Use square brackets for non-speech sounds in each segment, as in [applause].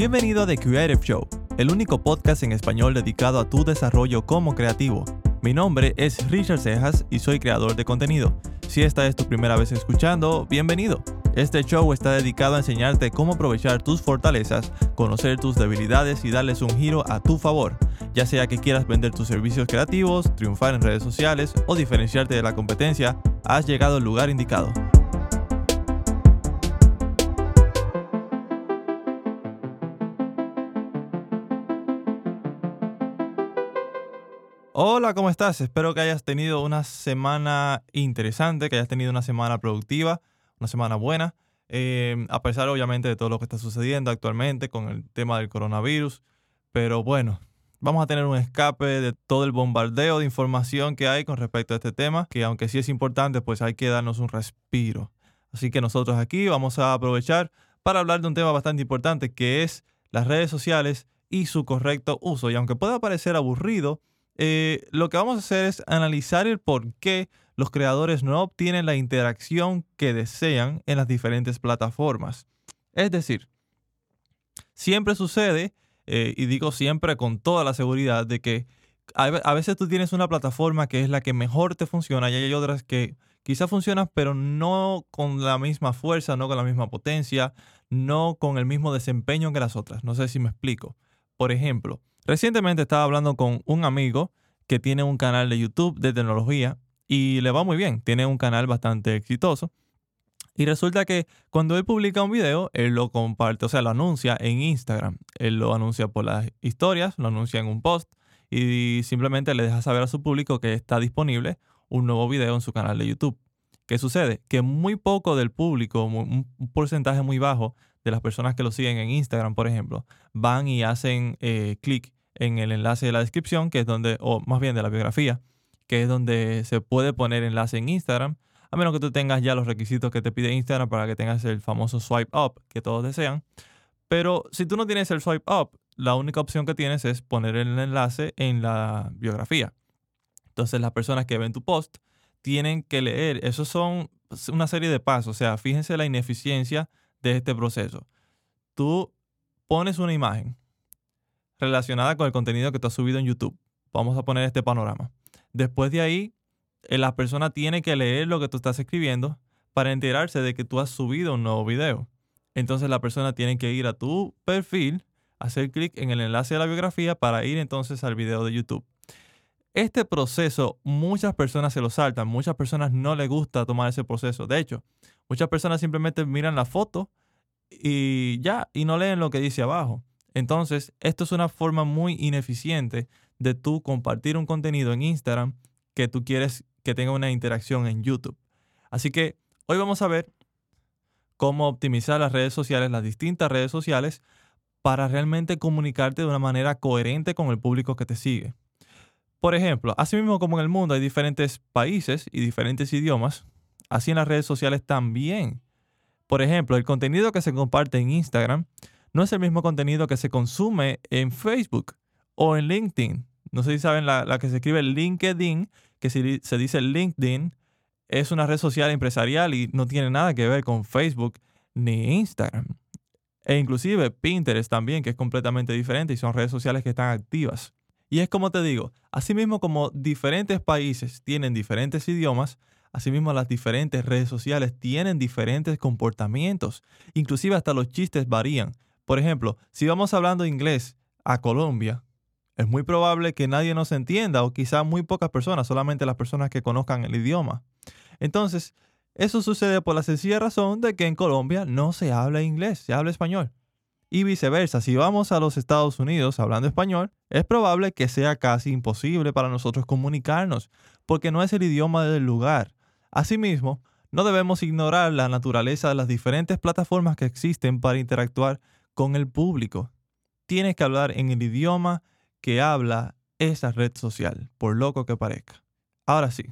Bienvenido a The Creative Show, el único podcast en español dedicado a tu desarrollo como creativo. Mi nombre es Richard Cejas y soy creador de contenido. Si esta es tu primera vez escuchando, bienvenido. Este show está dedicado a enseñarte cómo aprovechar tus fortalezas, conocer tus debilidades y darles un giro a tu favor, ya sea que quieras vender tus servicios creativos, triunfar en redes sociales o diferenciarte de la competencia, has llegado al lugar indicado. Hola, ¿cómo estás? Espero que hayas tenido una semana interesante, que hayas tenido una semana productiva, una semana buena, eh, a pesar obviamente de todo lo que está sucediendo actualmente con el tema del coronavirus. Pero bueno, vamos a tener un escape de todo el bombardeo de información que hay con respecto a este tema, que aunque sí es importante, pues hay que darnos un respiro. Así que nosotros aquí vamos a aprovechar para hablar de un tema bastante importante, que es las redes sociales y su correcto uso. Y aunque pueda parecer aburrido, eh, lo que vamos a hacer es analizar el por qué los creadores no obtienen la interacción que desean en las diferentes plataformas. Es decir, siempre sucede, eh, y digo siempre con toda la seguridad, de que a veces tú tienes una plataforma que es la que mejor te funciona y hay otras que quizás funcionan, pero no con la misma fuerza, no con la misma potencia, no con el mismo desempeño que las otras. No sé si me explico. Por ejemplo, Recientemente estaba hablando con un amigo que tiene un canal de YouTube de tecnología y le va muy bien, tiene un canal bastante exitoso. Y resulta que cuando él publica un video, él lo comparte, o sea, lo anuncia en Instagram. Él lo anuncia por las historias, lo anuncia en un post y simplemente le deja saber a su público que está disponible un nuevo video en su canal de YouTube. ¿Qué sucede? Que muy poco del público, un porcentaje muy bajo de las personas que lo siguen en Instagram, por ejemplo, van y hacen eh, clic en el enlace de la descripción, que es donde, o más bien de la biografía, que es donde se puede poner enlace en Instagram, a menos que tú tengas ya los requisitos que te pide Instagram para que tengas el famoso swipe up que todos desean. Pero si tú no tienes el swipe up, la única opción que tienes es poner el enlace en la biografía. Entonces las personas que ven tu post tienen que leer. Esos son una serie de pasos. O sea, fíjense la ineficiencia de este proceso. Tú pones una imagen, relacionada con el contenido que tú has subido en YouTube. Vamos a poner este panorama. Después de ahí, eh, la persona tiene que leer lo que tú estás escribiendo para enterarse de que tú has subido un nuevo video. Entonces la persona tiene que ir a tu perfil, hacer clic en el enlace de la biografía para ir entonces al video de YouTube. Este proceso muchas personas se lo saltan, muchas personas no les gusta tomar ese proceso. De hecho, muchas personas simplemente miran la foto y ya, y no leen lo que dice abajo. Entonces, esto es una forma muy ineficiente de tú compartir un contenido en Instagram que tú quieres que tenga una interacción en YouTube. Así que hoy vamos a ver cómo optimizar las redes sociales, las distintas redes sociales, para realmente comunicarte de una manera coherente con el público que te sigue. Por ejemplo, así mismo como en el mundo hay diferentes países y diferentes idiomas, así en las redes sociales también. Por ejemplo, el contenido que se comparte en Instagram no es el mismo contenido que se consume en Facebook o en LinkedIn. No sé si saben la, que se escribe LinkedIn, que si se dice LinkedIn, es una red social empresarial y no tiene nada que ver con Facebook ni Instagram. E inclusive Pinterest también, que es completamente diferente y son redes sociales que están activas. Y es como te digo, asimismo como diferentes países tienen diferentes idiomas, asimismo las diferentes redes sociales tienen diferentes comportamientos. Inclusive hasta los chistes varían. Por ejemplo, si vamos hablando inglés a Colombia, es muy probable que nadie nos entienda o quizá muy pocas personas, solamente las personas que conozcan el idioma. Entonces, eso sucede por la sencilla razón de que en Colombia no se habla inglés, se habla español. Y viceversa, si vamos a los Estados Unidos hablando español, es probable que sea casi imposible para nosotros comunicarnos, porque no es el idioma del lugar. Asimismo, no debemos ignorar la naturaleza de las diferentes plataformas que existen para interactuar con el público. Tienes que hablar en el idioma que habla esa red social, por loco que parezca. Ahora sí,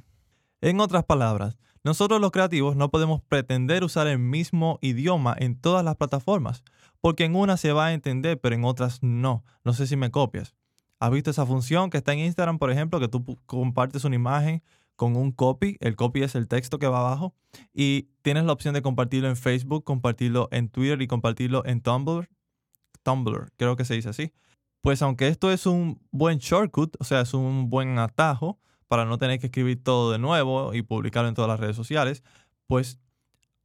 en otras palabras, nosotros los creativos no podemos pretender usar el mismo idioma en todas las plataformas, porque en una se va a entender, pero en otras no. No sé si me copias. ¿Has visto esa función que está en Instagram, por ejemplo, que tú compartes una imagen con un copy? El copy es el texto que va abajo. Y tienes la opción de compartirlo en Facebook, compartirlo en Twitter y compartirlo en Tumblr Tumblr, creo que se dice así. Pues aunque esto es un buen shortcut, o sea, es un buen atajo para no tener que escribir todo de nuevo y publicarlo en todas las redes sociales, pues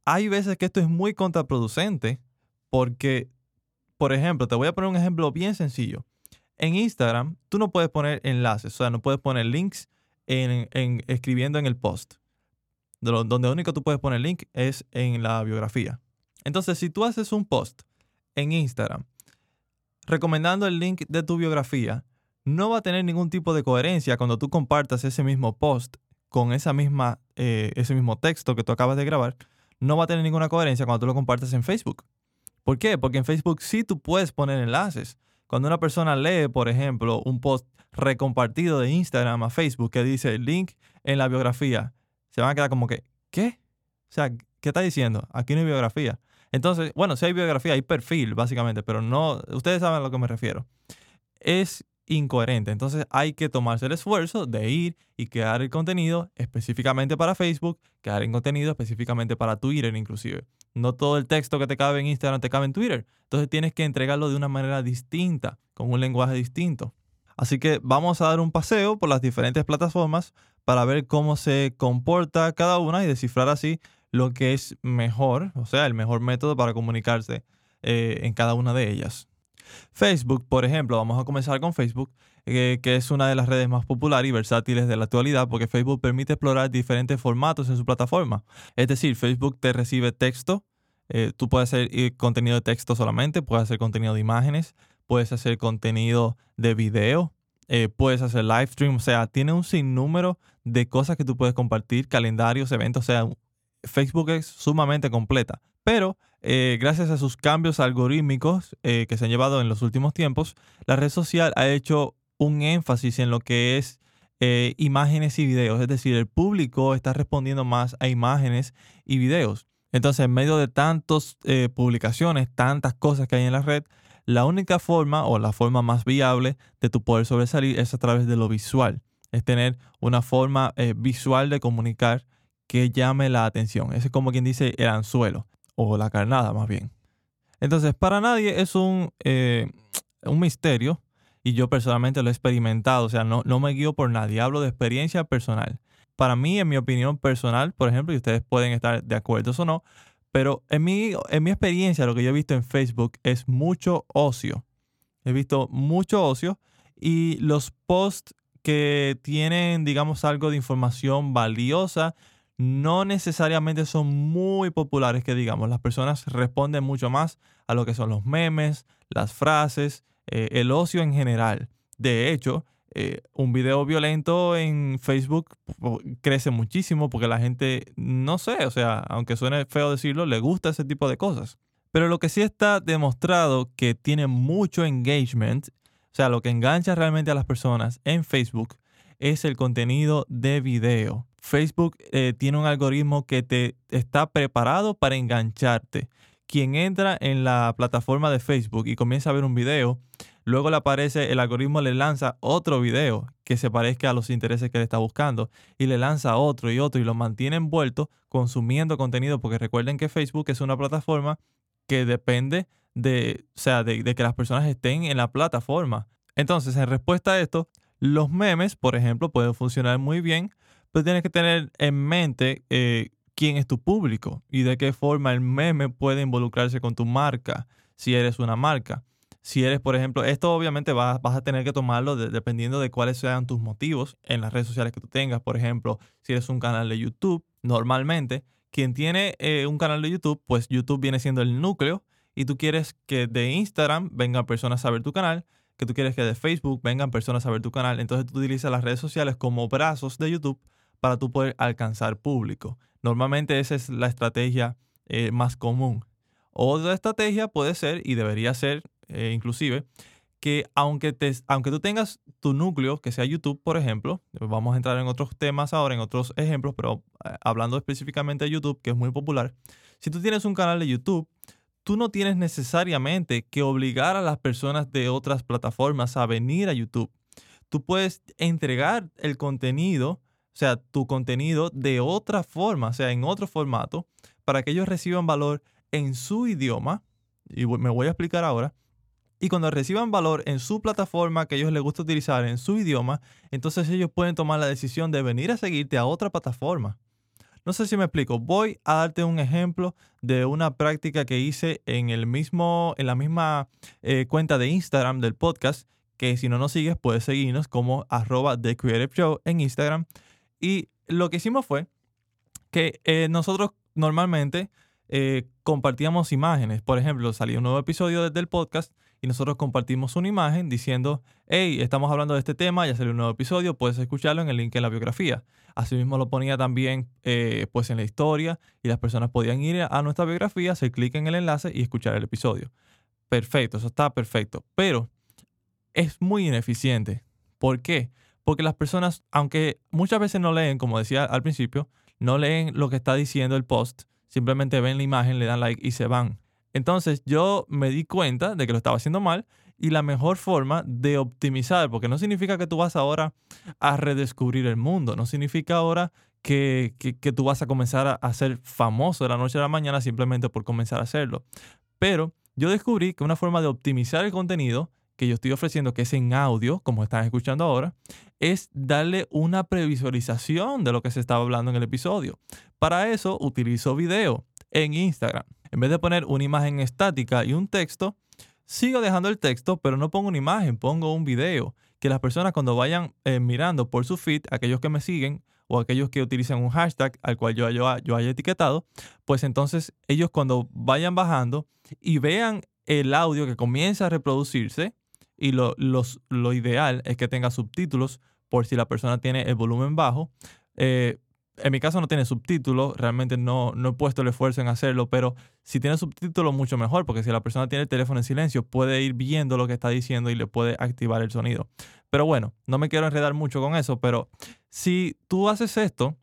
hay veces que esto es muy contraproducente porque, por ejemplo, te voy a poner un ejemplo bien sencillo. En Instagram, tú no puedes poner enlaces, o sea, no puedes poner links en, escribiendo en el post. donde único tú puedes poner link es en la biografía. Entonces, si tú haces un post en Instagram recomendando el link de tu biografía, no va a tener ningún tipo de coherencia cuando tú compartas ese mismo post con esa misma, eh, ese mismo texto que tú acabas de grabar. No va a tener ninguna coherencia cuando tú lo compartas en Facebook. ¿Por qué? Porque en Facebook sí tú puedes poner enlaces. Cuando una persona lee, por ejemplo, un post recompartido de Instagram a Facebook que dice link en la biografía, se van a quedar como que, ¿qué? O sea, ¿qué está diciendo? Aquí no hay biografía. Entonces, bueno, si hay biografía, hay perfil, básicamente, pero no, ustedes saben a lo que me refiero. Es incoherente. Entonces hay que tomarse el esfuerzo de ir y crear el contenido específicamente para Facebook, crear el contenido específicamente para Twitter inclusive. No todo el texto que te cabe en Instagram te cabe en Twitter. Entonces tienes que entregarlo de una manera distinta, con un lenguaje distinto. Así que vamos a dar un paseo por las diferentes plataformas para ver cómo se comporta cada una y descifrar así lo que es mejor, o sea, el mejor método para comunicarse eh, en cada una de ellas. Facebook, por ejemplo, vamos a comenzar con Facebook, eh, que es una de las redes más populares y versátiles de la actualidad porque Facebook permite explorar diferentes formatos en su plataforma. Es decir, Facebook te recibe texto, eh, tú puedes hacer contenido de texto solamente, puedes hacer contenido de imágenes, puedes hacer contenido de video, puedes hacer live stream, o sea, tiene un sinnúmero de cosas que tú puedes compartir, calendarios, eventos, o sea, Facebook es sumamente completa. Pero eh, gracias a sus cambios algorítmicos eh, que se han llevado en los últimos tiempos, la red social ha hecho un énfasis en lo que es eh, imágenes y videos. Es decir, el público está respondiendo más a imágenes y videos. Entonces, en medio de tantas publicaciones, tantas cosas que hay en la red, la única forma o la forma más viable de tu poder sobresalir es a través de lo visual. Es tener una forma visual de comunicar que llame la atención. Ese es como quien dice el anzuelo o la carnada más bien. Entonces, para nadie es un, eh, un misterio y yo personalmente lo he experimentado, o sea, no, no me guío por nadie, hablo de experiencia personal. Para mí, en mi opinión personal, por ejemplo, y ustedes pueden estar de acuerdo o no, pero en mi, en mi experiencia, lo que yo he visto en Facebook es mucho ocio. He visto mucho ocio y los posts que tienen, digamos, algo de información valiosa, no necesariamente son muy populares que digamos. Las personas responden mucho más a lo que son los memes, las frases, eh, el ocio en general. De hecho, eh, un video violento en Facebook crece muchísimo porque la gente, no sé, o sea, aunque suene feo decirlo, le gusta ese tipo de cosas. Pero lo que sí está demostrado que tiene mucho engagement, o sea, lo que engancha realmente a las personas en Facebook es el contenido de video. Facebook eh, tiene un algoritmo que te está preparado para engancharte. Quien entra en la plataforma de Facebook y comienza a ver un video, luego le aparece, el algoritmo le lanza otro video que se parezca a los intereses que le está buscando y le lanza otro y otro y lo mantiene envuelto consumiendo contenido porque recuerden que Facebook es una plataforma que depende de, o sea, de, que las personas estén en la plataforma. Entonces, en respuesta a esto, los memes, por ejemplo, pueden funcionar muy bien pero tienes que tener en mente eh, quién es tu público y de qué forma el meme puede involucrarse con tu marca, si eres una marca. Si eres, por ejemplo, esto obviamente vas, a tener que tomarlo dependiendo de cuáles sean tus motivos en las redes sociales que tú tengas. Por ejemplo, si eres un canal de YouTube, normalmente quien tiene eh, un canal de YouTube, pues YouTube viene siendo el núcleo y tú quieres que de Instagram vengan personas a ver tu canal, que tú quieres que de Facebook vengan personas a ver tu canal. Entonces tú utilizas las redes sociales como brazos de YouTube para tú poder alcanzar público. Normalmente esa es la estrategia eh, más común. Otra estrategia puede ser, y debería ser eh, inclusive, que aunque, aunque tú tengas tu núcleo, que sea YouTube, por ejemplo, vamos a entrar en otros temas ahora, en otros ejemplos, pero eh, hablando específicamente de YouTube, que es muy popular, si tú tienes un canal de YouTube, tú no tienes necesariamente que obligar a las personas de otras plataformas a venir a YouTube. Tú puedes entregar el contenido o sea, tu contenido de otra forma, o sea, en otro formato, para que ellos reciban valor en su idioma. Y me voy a explicar ahora. Y cuando reciban valor en su plataforma que ellos les gusta utilizar en su idioma, entonces ellos pueden tomar la decisión de venir a seguirte a otra plataforma. No sé si me explico. Voy a darte un ejemplo de una práctica que hice en, el mismo, en la misma eh, cuenta de Instagram del podcast, que si no nos sigues puedes seguirnos como arroba The Creative Show en Instagram. Y lo que hicimos fue que eh, nosotros normalmente eh, compartíamos imágenes. Por ejemplo, salía un nuevo episodio del podcast y nosotros compartimos una imagen diciendo, hey, estamos hablando de este tema, ya salió un nuevo episodio, puedes escucharlo en el link en la biografía. Asimismo lo ponía también eh, pues en la historia y las personas podían ir a nuestra biografía, hacer clic en el enlace y escuchar el episodio. Perfecto, eso está perfecto. Pero es muy ineficiente. ¿Por qué? Porque las personas, aunque muchas veces no leen, como decía al principio, no leen lo que está diciendo el post, simplemente ven la imagen, le dan like y se van. Entonces yo me di cuenta de que lo estaba haciendo mal y la mejor forma de optimizar, porque no significa que tú vas ahora a redescubrir el mundo, no significa ahora que, que, tú vas a comenzar a, ser famoso de la noche a la mañana simplemente por comenzar a hacerlo. Pero yo descubrí que una forma de optimizar el contenido que yo estoy ofreciendo, que es en audio, como están escuchando ahora, es darle una previsualización de lo que se estaba hablando en el episodio. Para eso utilizo video en Instagram. En vez de poner una imagen estática y un texto, sigo dejando el texto, pero no pongo una imagen, pongo un video. Que las personas cuando vayan eh, mirando por su feed, aquellos que me siguen o aquellos que utilizan un hashtag al cual yo, yo, yo haya etiquetado, pues entonces ellos cuando vayan bajando y vean el audio que comienza a reproducirse, y lo, lo ideal es que tenga subtítulos por si la persona tiene el volumen bajo. Eh, en mi caso no tiene subtítulos, realmente no, no he puesto el esfuerzo en hacerlo, pero si tiene subtítulos mucho mejor, porque si la persona tiene el teléfono en silencio puede ir viendo lo que está diciendo y le puede activar el sonido. Pero bueno, no me quiero enredar mucho con eso, pero si tú haces esto,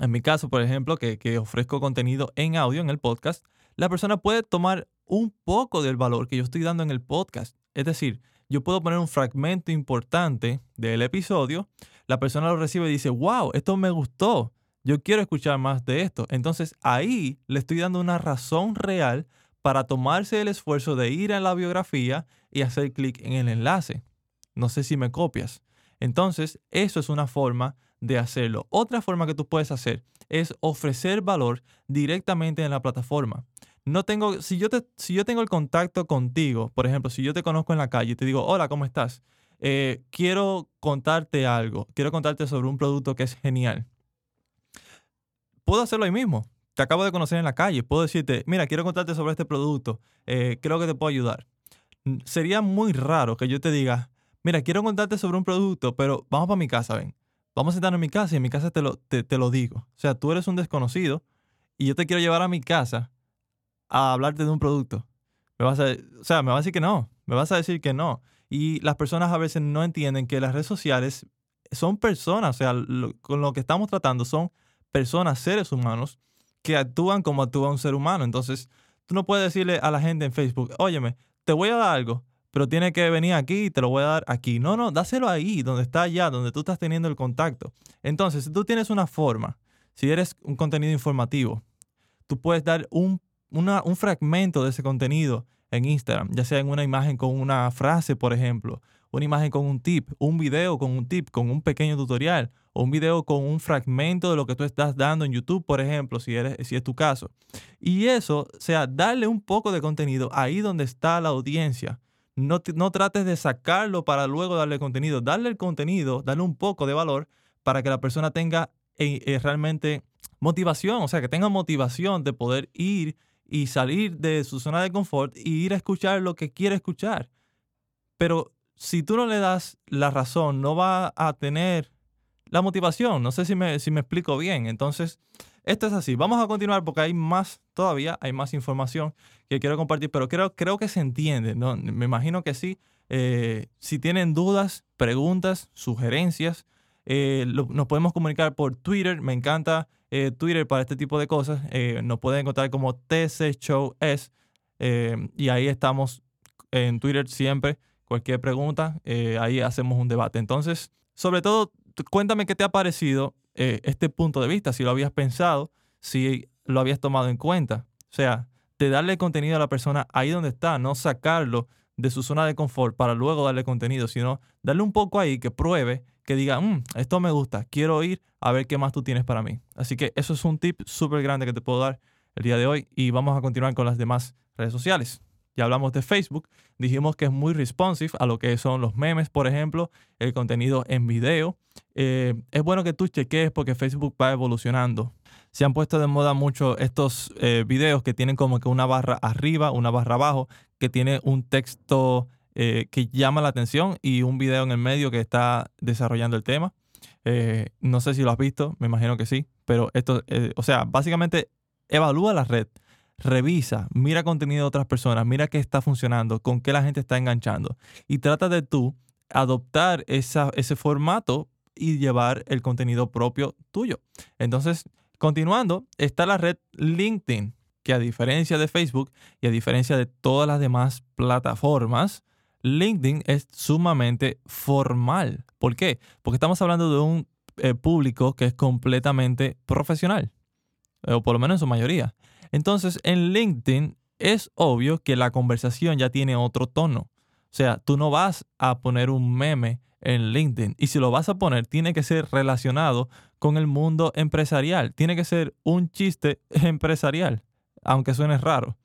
en mi caso, por ejemplo, que, que ofrezco contenido en audio en el podcast, la persona puede tomar un poco del valor que yo estoy dando en el podcast. Es decir, yo puedo poner un fragmento importante del episodio, la persona lo recibe y dice, wow, esto me gustó, yo quiero escuchar más de esto. Entonces ahí le estoy dando una razón real para tomarse el esfuerzo de ir a la biografía y hacer clic en el enlace. No sé si me copias. Entonces, eso es una forma de hacerlo. Otra forma que tú puedes hacer es ofrecer valor directamente en la plataforma no tengo, si yo, te, si yo tengo el contacto contigo, por ejemplo, si yo te conozco en la calle y te digo, hola, ¿cómo estás? Eh, quiero contarte algo, quiero contarte sobre un producto que es genial. Puedo hacerlo ahí mismo. Te acabo de conocer en la calle. Puedo decirte, mira, quiero contarte sobre este producto. Eh, creo que te puedo ayudar. Sería muy raro que yo te diga, mira, quiero contarte sobre un producto, pero vamos para mi casa, ven. Vamos a sentarnos en mi casa y en mi casa te lo, te, te lo digo. O sea, tú eres un desconocido y yo te quiero llevar a mi casa a hablarte de un producto. Me vas a, o sea, me vas a decir que no, me vas a decir que no. Y las personas a veces no entienden que las redes sociales son personas, o sea, con lo que estamos tratando son personas, seres humanos, que actúan como actúa un ser humano. Entonces, tú no puedes decirle a la gente en Facebook, óyeme, te voy a dar algo, pero tiene que venir aquí y te lo voy a dar aquí. No, no, dáselo ahí, donde está allá, donde tú estás teniendo el contacto. Entonces, si tú tienes una forma, si eres un contenido informativo, tú puedes dar un un fragmento de ese contenido en Instagram, ya sea en una imagen con una frase, por ejemplo, una imagen con un tip, un video con un tip, con un pequeño tutorial, o un video con un fragmento de lo que tú estás dando en YouTube, por ejemplo, si, eres, si es tu caso. Y eso, o sea, darle un poco de contenido ahí donde está la audiencia. No, no trates de sacarlo para luego darle contenido. Darle el contenido, darle un poco de valor para que la persona tenga eh, eh, realmente motivación, o sea, que tenga motivación de poder ir y salir de su zona de confort y ir a escuchar lo que quiere escuchar. Pero si tú no le das la razón, no va a tener la motivación. No sé si me, si me explico bien. Entonces, esto es así. Vamos a continuar porque hay más todavía, hay más información que quiero compartir, pero creo, creo que se entiende. ¿no? Me imagino que sí. Eh, si tienen dudas, preguntas, sugerencias, eh, nos podemos comunicar por Twitter. Me encanta eh, Twitter para este tipo de cosas. Eh, nos pueden encontrar como TC Show S. Eh, y ahí estamos en Twitter siempre. Cualquier pregunta, ahí hacemos un debate. Entonces, sobre todo, cuéntame qué te ha parecido este punto de vista, si lo habías pensado, si lo habías tomado en cuenta. O sea, de darle contenido a la persona ahí donde está, no sacarlo de su zona de confort para luego darle contenido, sino darle un poco ahí que pruebe, que diga, mm, esto me gusta, quiero ir a ver qué más tú tienes para mí. Así que eso es un tip súper grande que te puedo dar el día de hoy y vamos a continuar con las demás redes sociales. Ya hablamos de Facebook, dijimos que es muy responsive a lo que son los memes, por ejemplo, el contenido en video. Eh, es bueno que tú cheques porque Facebook va evolucionando. Se han puesto de moda mucho estos eh, videos que tienen como que una barra arriba, una barra abajo, que tiene un texto eh, que llama la atención y un video en el medio que está desarrollando el tema. no sé si lo has visto, me imagino que sí, pero esto, o sea, básicamente evalúa la red revisa, mira contenido de otras personas, mira qué está funcionando, con qué la gente está enganchando y trata de tú adoptar ese formato y llevar el contenido propio tuyo. Entonces, continuando, está la red LinkedIn, que a diferencia de Facebook y a diferencia de todas las demás plataformas, LinkedIn es sumamente formal. ¿Por qué? Porque estamos hablando de un eh, público que es completamente profesional, o por lo menos en su mayoría. Entonces, en LinkedIn es obvio que la conversación ya tiene otro tono. O sea, tú no vas a poner un meme en LinkedIn. Y si lo vas a poner, tiene que ser relacionado con el mundo empresarial. Tiene que ser un chiste [laughs] empresarial, aunque suene raro.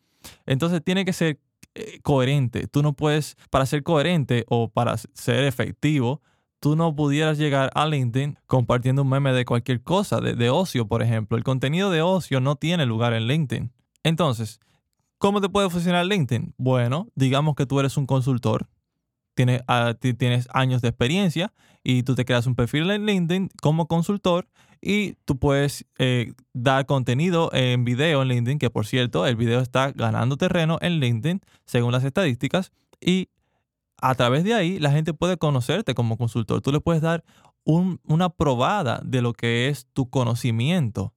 Entonces tiene que ser eh, coherente. Tú no puedes, para ser coherente o para ser efectivo, tú no pudieras llegar a LinkedIn compartiendo un meme de cualquier cosa, de, ocio, por ejemplo. El contenido de ocio no tiene lugar en LinkedIn. Entonces, ¿cómo te puede funcionar LinkedIn? Bueno, digamos que tú eres un consultor, tienes, ah, tienes años de experiencia y tú te creas un perfil en LinkedIn como consultor y tú puedes eh, dar contenido en video en LinkedIn, que por cierto, el video está ganando terreno en LinkedIn según las estadísticas y a través de ahí la gente puede conocerte como consultor. Tú le puedes dar una probada de lo que es tu conocimiento.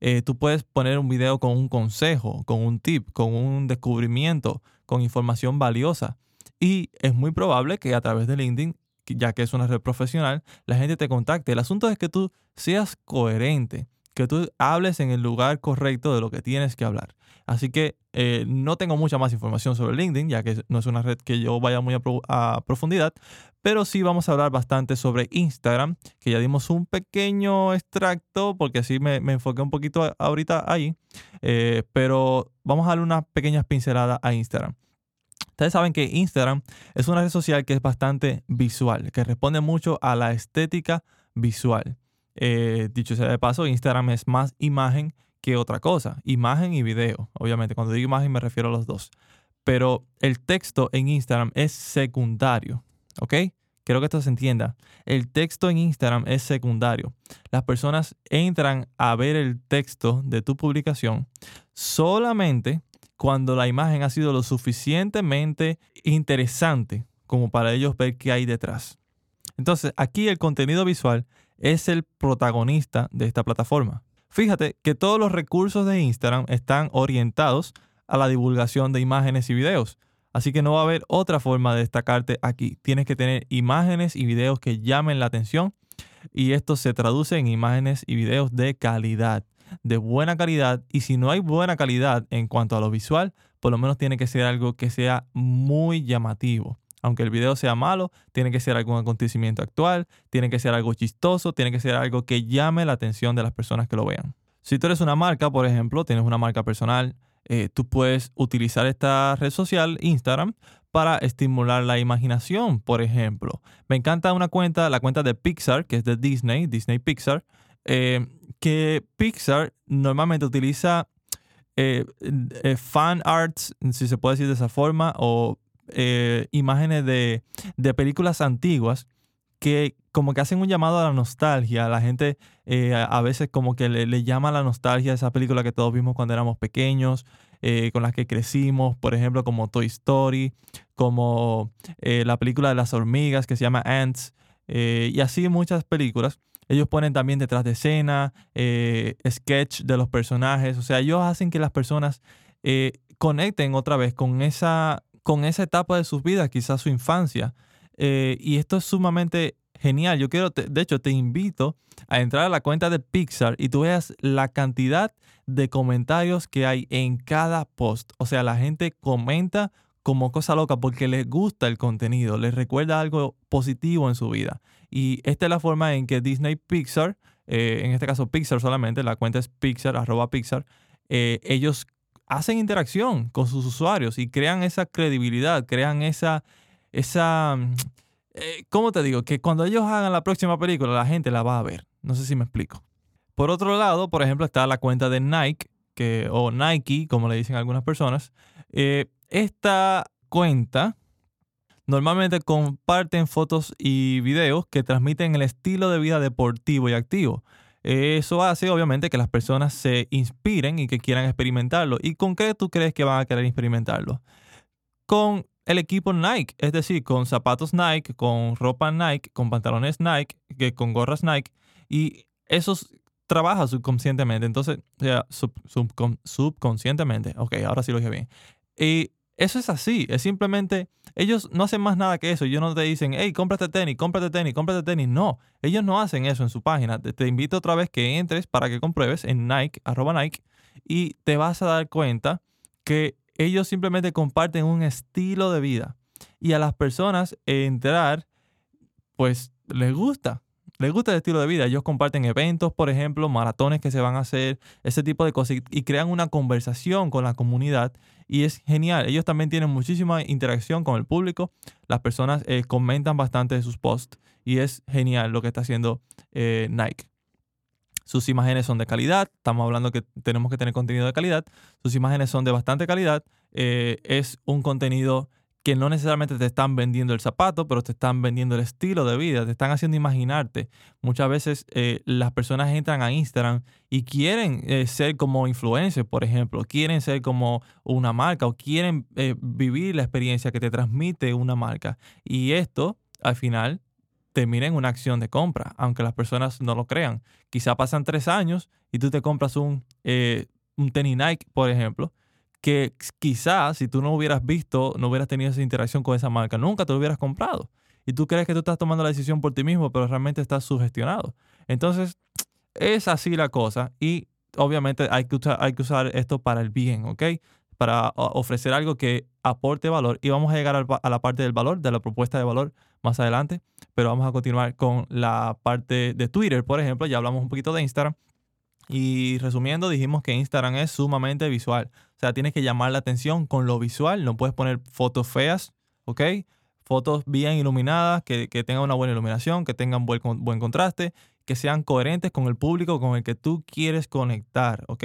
Eh, tú puedes poner un video con un consejo, con un tip, con un descubrimiento, con información valiosa. Y es muy probable que a través de LinkedIn, ya que es una red profesional, la gente te contacte. El asunto es que tú seas coherente, que tú hables en el lugar correcto de lo que tienes que hablar. Así que eh, no tengo mucha más información sobre LinkedIn, ya que no es una red que yo vaya muy a, profundidad, pero sí vamos a hablar bastante sobre Instagram, que ya dimos un pequeño extracto, porque así me, enfoqué un poquito ahorita ahí, eh, pero vamos a darle unas pequeñas pinceladas a Instagram. Ustedes saben que Instagram es una red social que es bastante visual, que responde mucho a la estética visual. Eh, dicho sea de paso, Instagram es más imagen que otra cosa, imagen y video. Obviamente, cuando digo imagen me refiero a los dos. Pero el texto en Instagram es secundario, ¿ok? Quiero que esto se entienda. El texto en Instagram es secundario. Las personas entran a ver el texto de tu publicación solamente cuando la imagen ha sido lo suficientemente interesante como para ellos ver qué hay detrás. Entonces, aquí el contenido visual es el protagonista de esta plataforma. Fíjate que todos los recursos de Instagram están orientados a la divulgación de imágenes y videos. Así que no va a haber otra forma de destacarte aquí. Tienes que tener imágenes y videos que llamen la atención y esto se traduce en imágenes y videos de calidad, de buena calidad. Y si no hay buena calidad en cuanto a lo visual, por lo menos tiene que ser algo que sea muy llamativo aunque el video sea malo, tiene que ser algún acontecimiento actual, tiene que ser algo chistoso, tiene que ser algo que llame la atención de las personas que lo vean. Si tú eres una marca, por ejemplo, tienes una marca personal, eh, tú puedes utilizar esta red social, Instagram, para estimular la imaginación, por ejemplo. Me encanta una cuenta, la cuenta de Pixar, que es de Disney, Disney Pixar, eh, que Pixar normalmente utiliza eh, fan arts, si se puede decir de esa forma, o eh, imágenes de, películas antiguas que como que hacen un llamado a la nostalgia. La gente eh, a veces como que le, llama la nostalgia a esa película que todos vimos cuando éramos pequeños, eh, con las que crecimos, por ejemplo, como Toy Story, como la película de las hormigas que se llama Ants, y así muchas películas. Ellos ponen también detrás de escena, sketch de los personajes, o sea, ellos hacen que las personas conecten otra vez con esa con esa etapa de sus vidas, quizás su infancia. Eh, y esto es sumamente genial. Yo quiero, de hecho, te invito a entrar a la cuenta de Pixar y tú veas la cantidad de comentarios que hay en cada post. O sea, la gente comenta como cosa loca porque les gusta el contenido, les recuerda algo positivo en su vida. Y esta es la forma en que Disney Pixar, eh, en este caso Pixar solamente, la cuenta es Pixar, arroba Pixar, eh, ellos hacen interacción con sus usuarios y crean esa credibilidad, crean esa, esa, mm, eh, ¿cómo te digo? Que cuando ellos hagan la próxima película, la gente la va a ver. No sé si me explico. Por otro lado, por ejemplo, está la cuenta de Nike, que, o Nike, como le dicen algunas personas. Esta cuenta normalmente comparten fotos y videos que transmiten el estilo de vida deportivo y activo. Eso hace obviamente que las personas se inspiren y que quieran experimentarlo. ¿Y con qué tú crees que van a querer experimentarlo? Con el equipo Nike, es decir, con zapatos Nike, con ropa Nike, con pantalones Nike, que con gorras Nike. Y eso trabaja subconscientemente. Entonces, sea, subconscientemente. Ok, ahora sí lo dije bien. Y eso es así, es simplemente, ellos no hacen más nada que eso. Ellos no te dicen, hey, cómprate tenis, cómprate tenis, cómprate tenis. No, ellos no hacen eso en su página. Te, invito otra vez que entres para que compruebes en Nike, arroba Nike, y te vas a dar cuenta que ellos simplemente comparten un estilo de vida. Y a las personas entrar, pues les gusta les gusta el estilo de vida. Ellos comparten eventos, por ejemplo, maratones que se van a hacer, ese tipo de cosas, y, crean una conversación con la comunidad. Y es genial. Ellos también tienen muchísima interacción con el público. Las personas eh, comentan bastante de sus posts. Y es genial lo que está haciendo eh, Nike. Sus imágenes son de calidad. Estamos hablando que tenemos que tener contenido de calidad. Sus imágenes son de bastante calidad. Eh, es un contenido que no necesariamente te están vendiendo el zapato, pero te están vendiendo el estilo de vida, te están haciendo imaginarte. Muchas veces eh, las personas entran a Instagram y quieren eh, ser como influencers, por ejemplo, quieren ser como una marca o quieren eh, vivir la experiencia que te transmite una marca. Y esto, al final, termina en una acción de compra, aunque las personas no lo crean. Quizá pasan tres años y tú te compras un, un tenis Nike, por ejemplo, que quizás si tú no hubieras visto, no hubieras tenido esa interacción con esa marca, nunca te lo hubieras comprado. Y tú crees que tú estás tomando la decisión por ti mismo, pero realmente estás sugestionado. Entonces, es así la cosa y obviamente hay que, usar, hay que usar esto para el bien, ¿ok? Para ofrecer algo que aporte valor y vamos a llegar a la parte del valor, de la propuesta de valor más adelante, pero vamos a continuar con la parte de Twitter, por ejemplo, ya hablamos un poquito de Instagram y resumiendo, dijimos que Instagram es sumamente visual. O sea, tienes que llamar la atención con lo visual. No puedes poner fotos feas, ¿ok? Fotos bien iluminadas, que, tengan una buena iluminación, que tengan buen, buen contraste, que sean coherentes con el público con el que tú quieres conectar, ¿ok?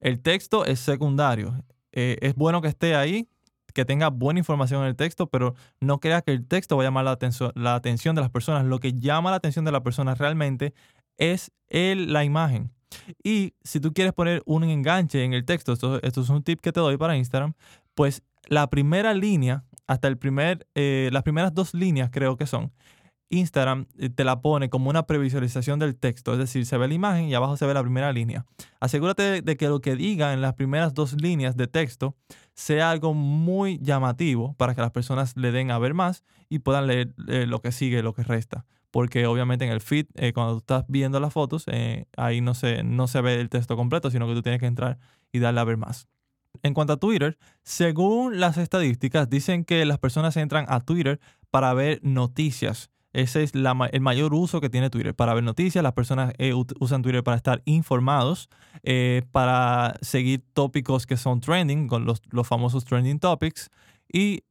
El texto es secundario. Eh, es bueno que esté ahí, que tenga buena información en el texto, pero no crea que el texto va a llamar la atención, la atención de las personas. Lo que llama la atención de las personas realmente es el, la imagen. Y si tú quieres poner un enganche en el texto, esto, es un tip que te doy para Instagram, pues la primera línea, hasta el primer, eh, las primeras dos líneas creo que son, Instagram eh, te la pone como una previsualización del texto, es decir, se ve la imagen y abajo se ve la primera línea. Asegúrate de que lo que diga en las primeras dos líneas de texto sea algo muy llamativo para que las personas le den a ver más y puedan leer eh, lo que sigue, lo que resta porque obviamente en el feed, eh, cuando tú estás viendo las fotos, eh, ahí no se, no se ve el texto completo, sino que tú tienes que entrar y darle a ver más. En cuanto a Twitter, según las estadísticas, dicen que las personas entran a Twitter para ver noticias. Ese es el mayor uso que tiene Twitter, para ver noticias. Las personas eh, usan Twitter para estar informados, para seguir tópicos que son trending, con los, los famosos trending topics. Y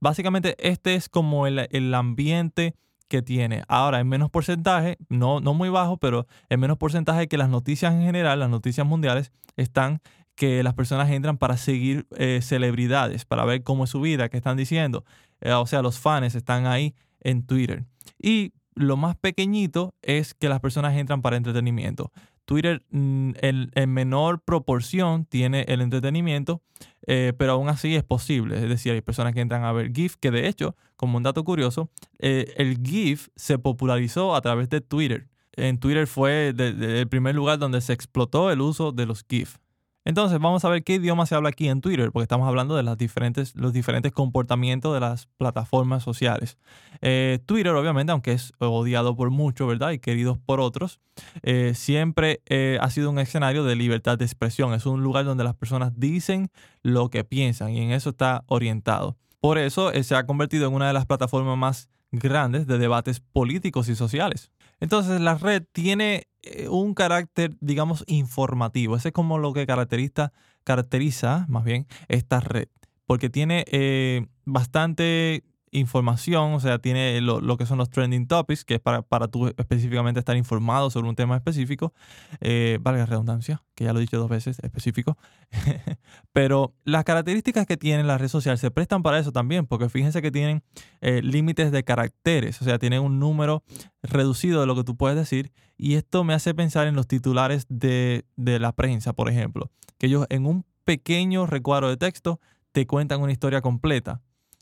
básicamente este es como el, el ambiente que tiene. Ahora, en menos porcentaje, no, no muy bajo, pero en menos porcentaje que las noticias en general, las noticias mundiales, están que las personas entran para seguir eh, celebridades, para ver cómo es su vida, qué están diciendo. Eh, o sea, los fans están ahí en Twitter. Y lo más pequeñito es que las personas entran para entretenimiento. Twitter mm, en, menor proporción tiene el entretenimiento, eh, pero aún así es posible. Es decir, hay personas que entran a ver GIF, que de hecho, como un dato curioso, eh, el GIF se popularizó a través de Twitter. En Twitter fue el primer lugar donde se explotó el uso de los GIF. Entonces, vamos a ver qué idioma se habla aquí en Twitter, porque estamos hablando de los diferentes comportamientos de las plataformas sociales. Eh, Twitter, obviamente, aunque es odiado por muchos, ¿verdad? Y querido por otros, eh, siempre ha sido un escenario de libertad de expresión. Es un lugar donde las personas dicen lo que piensan y en eso está orientado. Por eso se ha convertido en una de las plataformas más grandes de debates políticos y sociales. Entonces la red tiene eh, un carácter, digamos, informativo. Ese es como lo que caracteriza, caracteriza más bien esta red, porque tiene eh, bastante información, o sea, tiene lo, que son los trending topics, que es para, para tú específicamente estar informado sobre un tema específico, eh, valga redundancia, que ya lo he dicho dos veces, específico, [laughs] pero las características que tiene la red social se prestan para eso también, porque fíjense que tienen eh, límites de caracteres, o sea, tienen un número reducido de lo que tú puedes decir, y esto me hace pensar en los titulares de, de la prensa, por ejemplo, que ellos en un pequeño recuadro de texto te cuentan una historia completa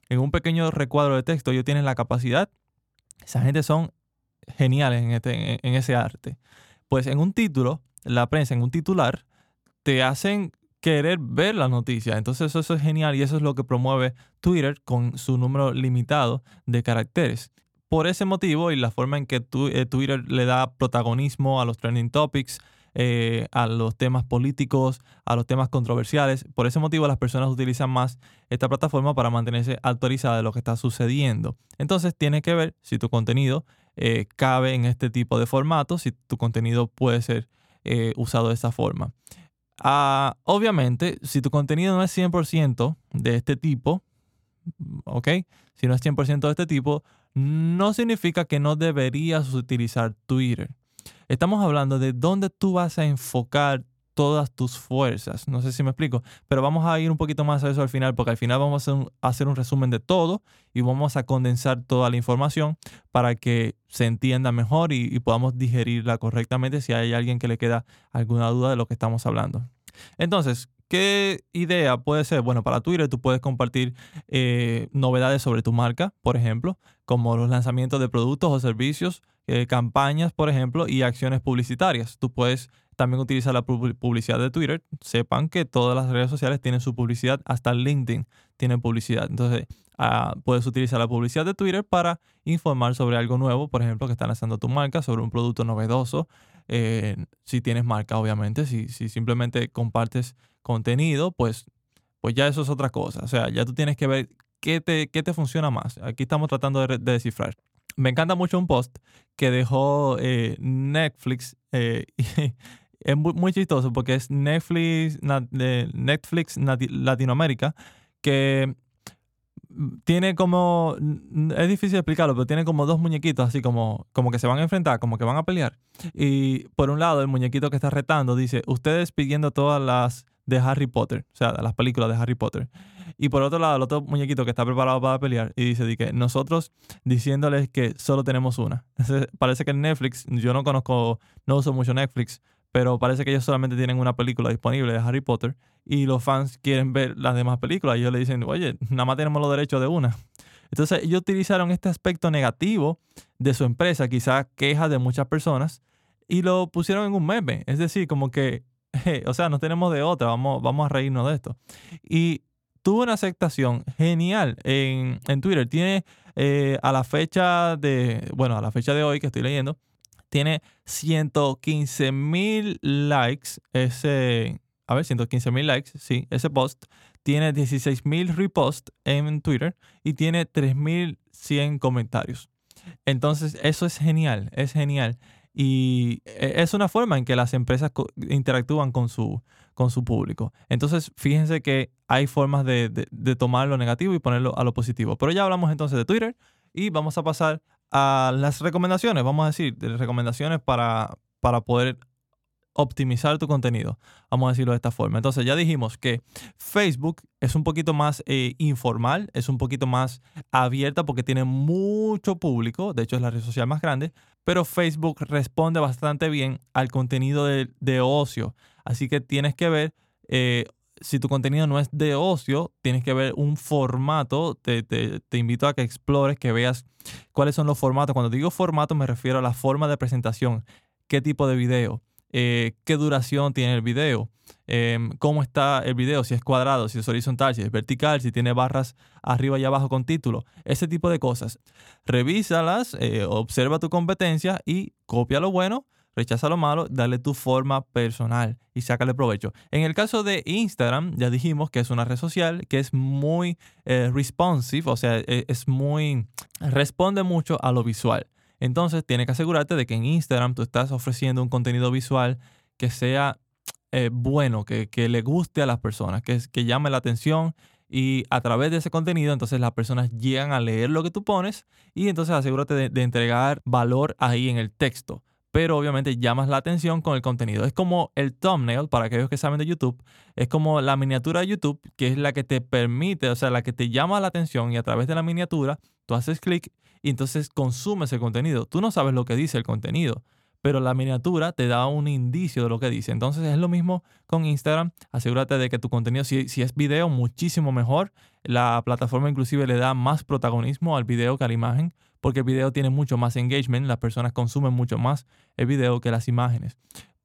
en un pequeño recuadro de texto ellos tienen la capacidad, esa gente son geniales en, este, en, ese arte. Pues en un título, la prensa, en un titular, te hacen querer ver la noticia. Entonces eso, es genial y eso es lo que promueve Twitter con su número limitado de caracteres. Por ese motivo y la forma en que eh, Twitter le da protagonismo a los trending topics, eh, a los temas políticos, a los temas controversiales. Por ese motivo las personas utilizan más esta plataforma para mantenerse actualizada de lo que está sucediendo. Entonces tiene que ver si tu contenido eh, cabe en este tipo de formato, si tu contenido puede ser eh, usado de esta forma. Ah, obviamente, si tu contenido no es 100% de este tipo, ¿ok? Si no es 100% de este tipo, no significa que no deberías utilizar Twitter. Estamos hablando de dónde tú vas a enfocar todas tus fuerzas. No sé si me explico, pero vamos a ir un poquito más a eso al final, porque al final vamos a hacer un, resumen de todo y vamos a condensar toda la información para que se entienda mejor y, podamos digerirla correctamente si hay alguien que le queda alguna duda de lo que estamos hablando. Entonces, ¿Qué idea puede ser? Bueno, para Twitter tú puedes compartir eh, novedades sobre tu marca, por ejemplo, como los lanzamientos de productos o servicios, eh, campañas, por ejemplo, y acciones publicitarias. Tú puedes también utilizar la publicidad de Twitter. Sepan que todas las redes sociales tienen su publicidad, hasta LinkedIn tiene publicidad. Entonces, ah, puedes utilizar la publicidad de Twitter para informar sobre algo nuevo, por ejemplo, que está lanzando tu marca, sobre un producto novedoso. Eh, si tienes marca, obviamente, si, si simplemente compartes contenido, pues, pues ya eso es otra cosa. O sea, ya tú tienes que ver qué te, qué te funciona más. Aquí estamos tratando de, descifrar. Me encanta mucho un post que dejó eh, Netflix. Eh, [laughs] es muy, chistoso porque es Netflix, Netflix Latinoamérica que tiene como, es difícil explicarlo, pero tiene como dos muñequitos así como, como que se van a enfrentar, como que van a pelear. Y por un lado, el muñequito que está retando dice, ustedes pidiendo todas las de Harry Potter, o sea, las películas de Harry Potter. Y por otro lado, el otro muñequito que está preparado para pelear y dice que nosotros diciéndoles que solo tenemos una. parece que en Netflix, yo no conozco, no uso mucho Netflix, pero parece que ellos solamente tienen una película disponible de Harry Potter y los fans quieren ver las demás películas y ellos le dicen, oye, nada más tenemos los derechos de una. Entonces ellos utilizaron este aspecto negativo de su empresa, quizás quejas de muchas personas, y lo pusieron en un meme. Es decir, como que [laughs] o sea, no tenemos de otra, vamos, vamos a reírnos de esto. Y tuvo una aceptación genial en, Twitter. Tiene eh, a la fecha de, bueno, a la fecha de hoy que estoy leyendo, tiene 115 mil likes ese, a ver, 115 mil likes, sí, ese post. Tiene 16 mil reposts en Twitter y tiene 3100 comentarios. Entonces, eso es genial, es genial. Y e, es una forma en que las empresas interactúan con su, con su público. Entonces, fíjense que hay formas de, tomar lo negativo y ponerlo a lo positivo. Pero ya hablamos entonces de Twitter y vamos a pasar a las recomendaciones, vamos a decir, de recomendaciones para, para poder optimizar tu contenido. Vamos a decirlo de esta forma. Entonces ya dijimos que Facebook es un poquito más eh, informal, es un poquito más abierta porque tiene mucho público, de hecho es la red social más grande, pero Facebook responde bastante bien al contenido de, ocio. Así que tienes que ver, eh, si tu contenido no es de ocio, tienes que ver un formato. Te, te, invito a que explores, que veas cuáles son los formatos. Cuando digo formato me refiero a la forma de presentación, qué tipo de video, eh, qué duración tiene el video, em, cómo está el video, si es cuadrado, si es horizontal, si es vertical, si tiene barras arriba y abajo con título, ese tipo de cosas. Revísalas, eh, observa tu competencia y copia lo bueno rechaza lo malo, dale tu forma personal y sácale provecho. En el caso de Instagram, ya dijimos que es una red social que es muy eh, responsive, o sea, e, es muy, responde mucho a lo visual. Entonces, tienes que asegurarte de que en Instagram tú estás ofreciendo un contenido visual que sea eh, bueno, que, le guste a las personas, que, que llame la atención y a través de ese contenido, entonces las personas llegan a leer lo que tú pones y entonces asegúrate de entregar valor ahí en el texto pero obviamente llamas la atención con el contenido. Es como el thumbnail, para aquellos que saben de YouTube, es como la miniatura de YouTube, que es la que te permite, o sea, la que te llama la atención y a través de la miniatura tú haces clic y entonces consumes el contenido. Tú no sabes lo que dice el contenido, pero la miniatura te da un indicio de lo que dice. Entonces es lo mismo con Instagram. Asegúrate de que tu contenido, si, si es video, muchísimo mejor. La plataforma inclusive le da más protagonismo al video que a la imagen porque el video tiene mucho más engagement, las personas consumen mucho más el video que las imágenes.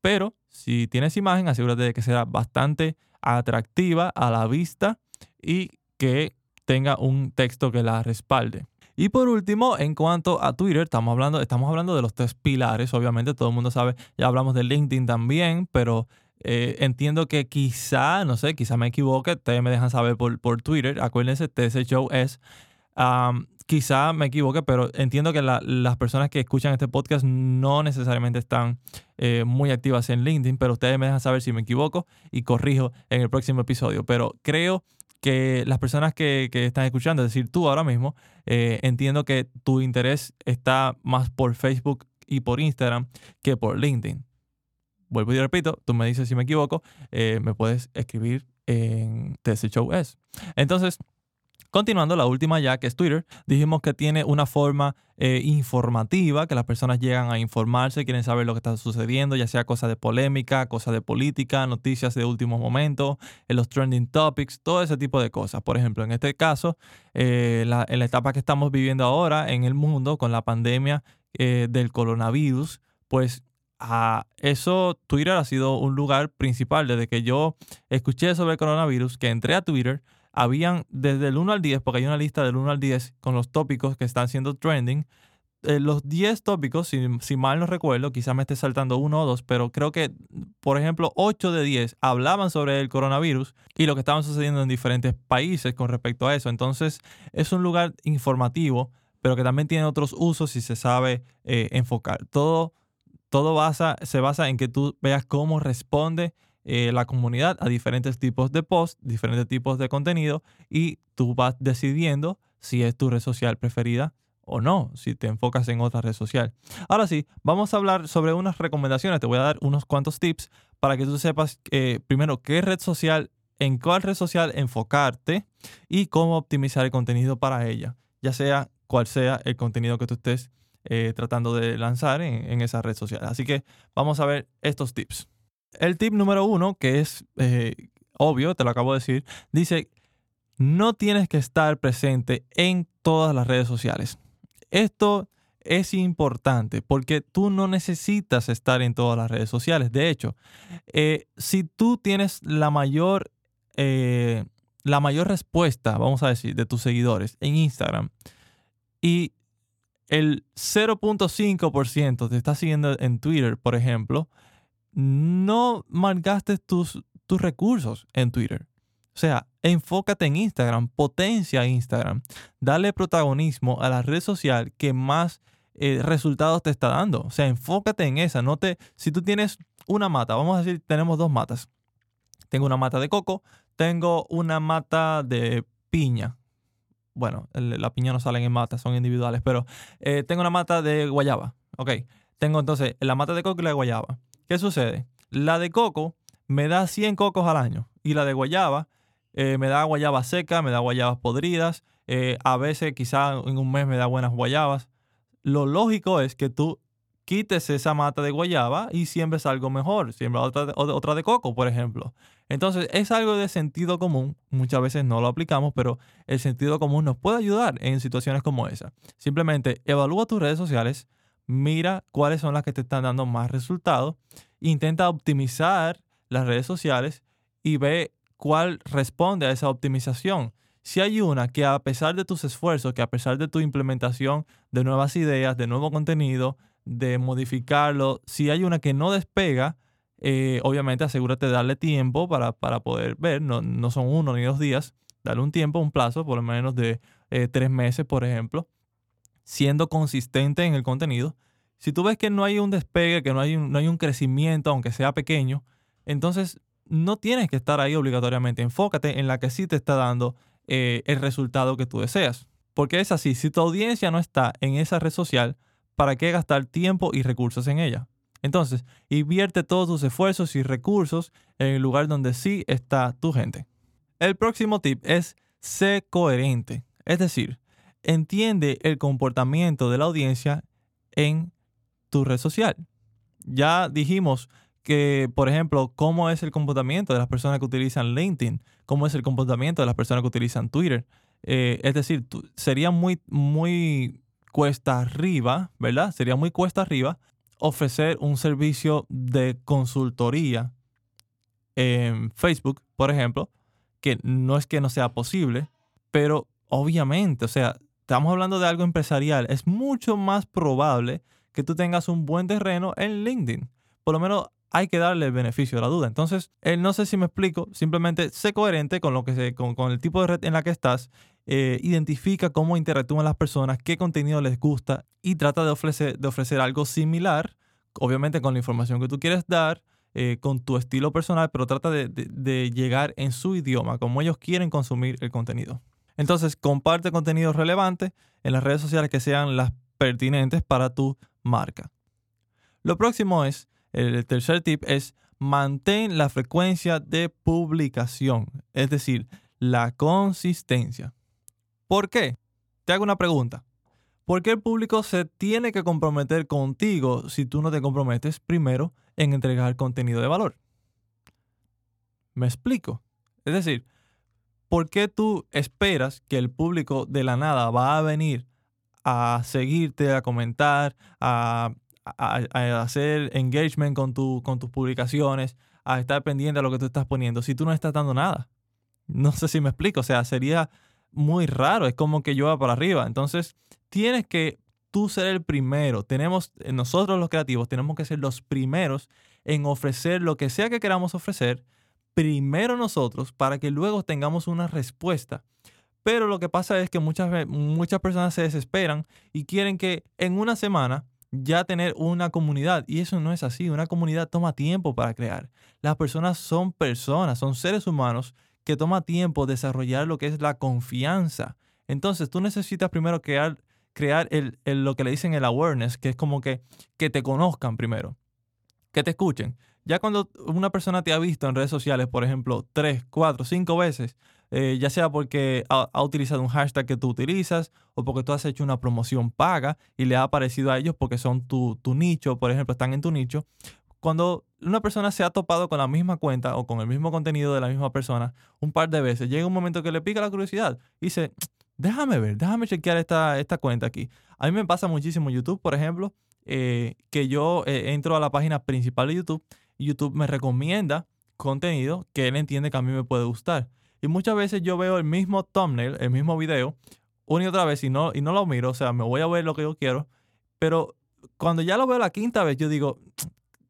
Pero si tienes imagen, asegúrate de que sea bastante atractiva a la vista y que tenga un texto que la respalde. Y por último, en cuanto a Twitter, estamos hablando, estamos hablando de los tres pilares, obviamente todo el mundo sabe, ya hablamos de LinkedIn también, pero eh, entiendo que quizá, no sé, quizá me equivoque, ustedes me dejan saber por, por Twitter, acuérdense, TS Show es quizá me equivoque, pero entiendo que las personas que escuchan este podcast no necesariamente están eh, muy activas en LinkedIn, pero ustedes me dejan saber si me equivoco y corrijo en el próximo episodio. Pero creo que las personas que, están escuchando, es decir, tú ahora mismo, eh, entiendo que tu interés está más por Facebook y por Instagram que por LinkedIn. Vuelvo y repito, tú me dices si me equivoco, eh, me puedes escribir en TS Show S. Entonces, Continuando, la última ya, que es Twitter, dijimos que tiene una forma eh, informativa, que las personas llegan a informarse, quieren saber lo que está sucediendo, ya sea cosas de polémica, cosas de política, noticias de último momento, en los trending topics, todo ese tipo de cosas. Por ejemplo, en este caso, eh, en la etapa que estamos viviendo ahora en el mundo con la pandemia eh, del coronavirus, pues a eso Twitter ha sido un lugar principal desde que yo escuché sobre el coronavirus, que entré a Twitter habían desde el 1 al 10, porque hay una lista del 1 al 10 con los tópicos que están siendo trending. Eh, los 10 tópicos, si, mal no recuerdo, quizás me esté saltando uno o dos, pero creo que, por ejemplo, 8 de 10 hablaban sobre el coronavirus y lo que estaba sucediendo en diferentes países con respecto a eso. Entonces, es un lugar informativo, pero que también tiene otros usos si se sabe eh, enfocar. Todo, todo se basa en que tú veas cómo responde eh, la comunidad a diferentes tipos de posts, diferentes tipos de contenido y tú vas decidiendo si es tu red social preferida o no, si te enfocas en otra red social. Ahora sí, vamos a hablar sobre unas recomendaciones. Te voy a dar unos cuantos tips para que tú sepas eh, primero qué red social, en cuál red social enfocarte y cómo optimizar el contenido para ella, ya sea cual sea el contenido que tú estés eh, tratando de lanzar en, en esa red social. Así que vamos a ver estos tips. El tip número uno, que es eh, obvio, te lo acabo de decir, dice, no tienes que estar presente en todas las redes sociales. Esto es importante porque tú no necesitas estar en todas las redes sociales. De hecho, eh, si tú tienes la mayor, eh, la mayor respuesta, vamos a decir, de tus seguidores en Instagram y el 0.5% te está siguiendo en Twitter, por ejemplo, no malgastes tus, tus recursos en Twitter. O sea, enfócate en Instagram, potencia Instagram, dale protagonismo a la red social que más eh, resultados te está dando. O sea, enfócate en esa. No te, si tú tienes una mata, vamos a decir, tenemos dos matas. Tengo una mata de coco, tengo una mata de piña. Bueno, la piña no salen en matas, son individuales, pero eh, tengo una mata de guayaba. Ok, tengo entonces la mata de coco y la de guayaba. ¿Qué sucede? La de coco me da 100 cocos al año y la de guayaba eh, me da guayaba seca, me da guayabas podridas, eh, a veces quizá en un mes me da buenas guayabas. Lo lógico es que tú quites esa mata de guayaba y siembres algo mejor, siembra otra, otra de coco, por ejemplo. Entonces es algo de sentido común, muchas veces no lo aplicamos, pero el sentido común nos puede ayudar en situaciones como esa. Simplemente evalúa tus redes sociales, mira cuáles son las que te están dando más resultados, intenta optimizar las redes sociales y ve cuál responde a esa optimización. Si hay una que a pesar de tus esfuerzos, que a pesar de tu implementación de nuevas ideas, de nuevo contenido, de modificarlo, si hay una que no despega, eh, obviamente asegúrate de darle tiempo para, poder ver, no, no, son uno ni dos días, dale un tiempo, un plazo, por lo menos de eh, tres meses, por ejemplo, siendo consistente en el contenido. Si tú ves que no hay un despegue, que no hay un, no hay un crecimiento, aunque sea pequeño, entonces no tienes que estar ahí obligatoriamente. Enfócate en la que sí te está dando eh, el resultado que tú deseas. Porque es así, si tu audiencia no está en esa red social, ¿para qué gastar tiempo y recursos en ella? Entonces, invierte todos tus esfuerzos y recursos en el lugar donde sí está tu gente. El próximo tip es ser coherente. Es decir, entiende el comportamiento de la audiencia en tu red social. Ya dijimos que, por ejemplo, cómo es el comportamiento de las personas que utilizan LinkedIn, cómo es el comportamiento de las personas que utilizan Twitter. Eh, es decir, sería muy, muy cuesta arriba, ¿verdad? Sería muy cuesta arriba ofrecer un servicio de consultoría en Facebook, por ejemplo, que no es que no sea posible, pero obviamente, o sea, estamos hablando de algo empresarial, es mucho más probable que tú tengas un buen terreno en LinkedIn. Por lo menos hay que darle el beneficio de la duda. Entonces, eh, no sé si me explico, simplemente sé coherente con, lo que se, con, el tipo de red en la que estás, eh, identifica cómo interactúan las personas, qué contenido les gusta y trata de ofrecer, de ofrecer algo similar, obviamente con la información que tú quieres dar, eh, con tu estilo personal, pero trata de, llegar en su idioma, como ellos quieren consumir el contenido. Entonces, comparte contenido relevante en las redes sociales que sean las pertinentes para tu marca. Lo próximo es, el tercer tip es mantén la frecuencia de publicación, es decir, la consistencia. ¿Por qué? Te hago una pregunta. ¿Por qué el público se tiene que comprometer contigo si tú no te comprometes primero en entregar contenido de valor? Me explico. Es decir, ¿por qué tú esperas que el público de la nada va a venir a seguirte, a comentar, a, hacer engagement con, tu, con tus publicaciones, a estar pendiente de lo que tú estás poniendo si tú no estás dando nada? No sé si me explico. O sea, sería muy raro. Es como que yo va para arriba. Entonces, tienes que tú ser el primero. Tenemos, eh, nosotros los creativos, tenemos que ser los primeros en ofrecer lo que sea que queramos ofrecer, primero nosotros, para que luego tengamos una respuesta. Pero lo que pasa es que muchas, muchas personas se desesperan y quieren que en una semana ya tener una comunidad. Y eso no es así. Una comunidad toma tiempo para crear. Las personas son personas, son seres humanos que toma tiempo desarrollar lo que es la confianza. Entonces tú necesitas primero crear crear el, lo que le dicen el awareness, que es como que, que te conozcan primero, que te escuchen. Ya cuando una persona te ha visto en redes sociales, por ejemplo, tres, cuatro, cinco veces, eh, ya sea porque ha, utilizado un hashtag que tú utilizas o porque tú has hecho una promoción paga y le ha aparecido a ellos porque son tu, tu nicho, por ejemplo, están en tu nicho. Cuando una persona se ha topado con la misma cuenta o con el mismo contenido de la misma persona un par de veces, llega un momento que le pica la curiosidad y dice, déjame ver, déjame chequear esta, esta cuenta aquí. A mí me pasa muchísimo YouTube, por ejemplo, eh, que yo eh, entro a la página principal de YouTube YouTube me recomienda contenido que él entiende que a mí me puede gustar. Y muchas veces yo veo el mismo thumbnail, el mismo video, una y otra vez y no, y no lo miro, o sea, me voy a ver lo que yo quiero, pero cuando ya lo veo la quinta vez, yo digo,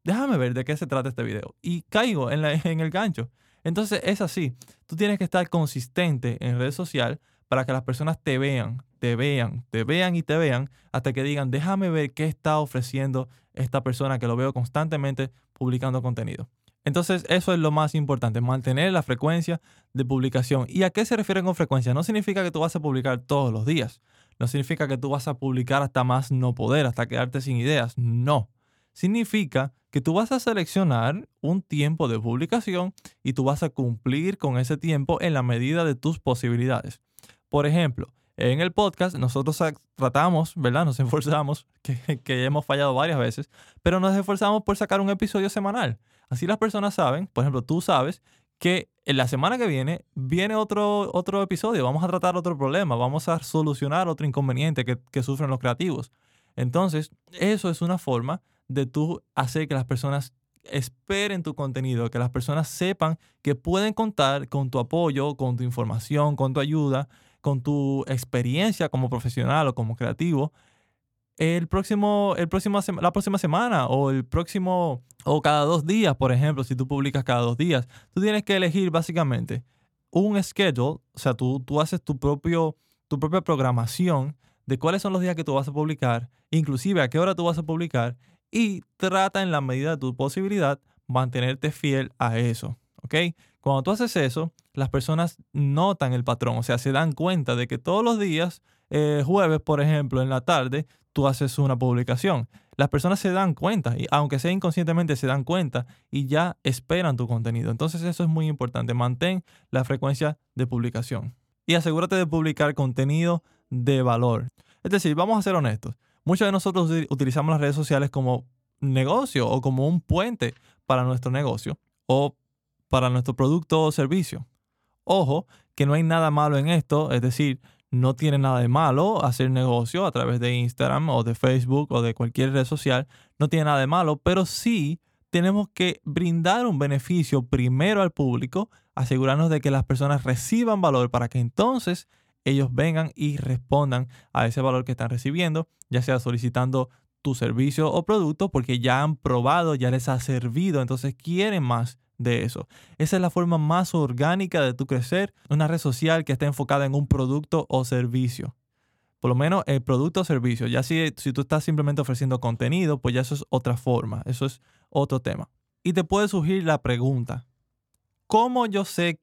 déjame ver de qué se trata este video. Y caigo en, en el gancho. Entonces es así, tú tienes que estar consistente en redes sociales para que las personas te vean, te vean, te vean y te vean hasta que digan, déjame ver qué está ofreciendo esta persona que lo veo constantemente publicando contenido. Entonces, eso es lo más importante, mantener la frecuencia de publicación. ¿Y a qué se refiere con frecuencia? No significa que tú vas a publicar todos los días. No significa que tú vas a publicar hasta más no poder, hasta quedarte sin ideas. No. Significa que tú vas a seleccionar un tiempo de publicación y tú vas a cumplir con ese tiempo en la medida de tus posibilidades. Por ejemplo, en el podcast nosotros tratamos, ¿verdad? Nos esforzamos, [laughs] que, que, hemos fallado varias veces, pero nos esforzamos por sacar un episodio semanal. Así las personas saben, por ejemplo, tú sabes que en la semana que viene viene otro, otro episodio, vamos a tratar otro problema, vamos a solucionar otro inconveniente que, que sufren los creativos. Entonces, eso es una forma de tú hacer que las personas esperen tu contenido, que las personas sepan que pueden contar con tu apoyo, con tu información, con tu ayuda, con tu experiencia como profesional o como creativo el próximo, el próximo, la próxima semana o el próximo, o cada dos días, por ejemplo, si tú publicas cada dos días, tú tienes que elegir básicamente un schedule, o sea, tú, tú haces tu, propio, tu propia programación de cuáles son los días que tú vas a publicar, inclusive a qué hora tú vas a publicar, y trata en la medida de tu posibilidad mantenerte fiel a eso, ¿ok? Cuando tú haces eso, las personas notan el patrón, o sea, se dan cuenta de que todos los días, eh, jueves, por ejemplo, en la tarde, tú haces una publicación. Las personas se dan cuenta, y aunque sea inconscientemente, se dan cuenta y ya esperan tu contenido. Entonces eso es muy importante. Mantén la frecuencia de publicación. Y asegúrate de publicar contenido de valor. Es decir, vamos a ser honestos. Muchos de nosotros utilizamos las redes sociales como negocio o como un puente para nuestro negocio o para nuestro producto o servicio. Ojo, que no hay nada malo en esto, es decir, no tiene nada de malo hacer negocio a través de Instagram o de Facebook o de cualquier red social, no tiene nada de malo, pero sí tenemos que brindar un beneficio primero al público, asegurarnos de que las personas reciban valor para que entonces ellos vengan y respondan a ese valor que están recibiendo, ya sea solicitando tu servicio o producto porque ya han probado, ya les ha servido, entonces quieren más de eso. Esa es la forma más orgánica de tu crecer, una red social que esté enfocada en un producto o servicio. Por lo menos el producto o servicio. Ya si, si tú estás simplemente ofreciendo contenido, pues ya eso es otra forma, eso es otro tema. Y te puede surgir la pregunta, ¿cómo yo sé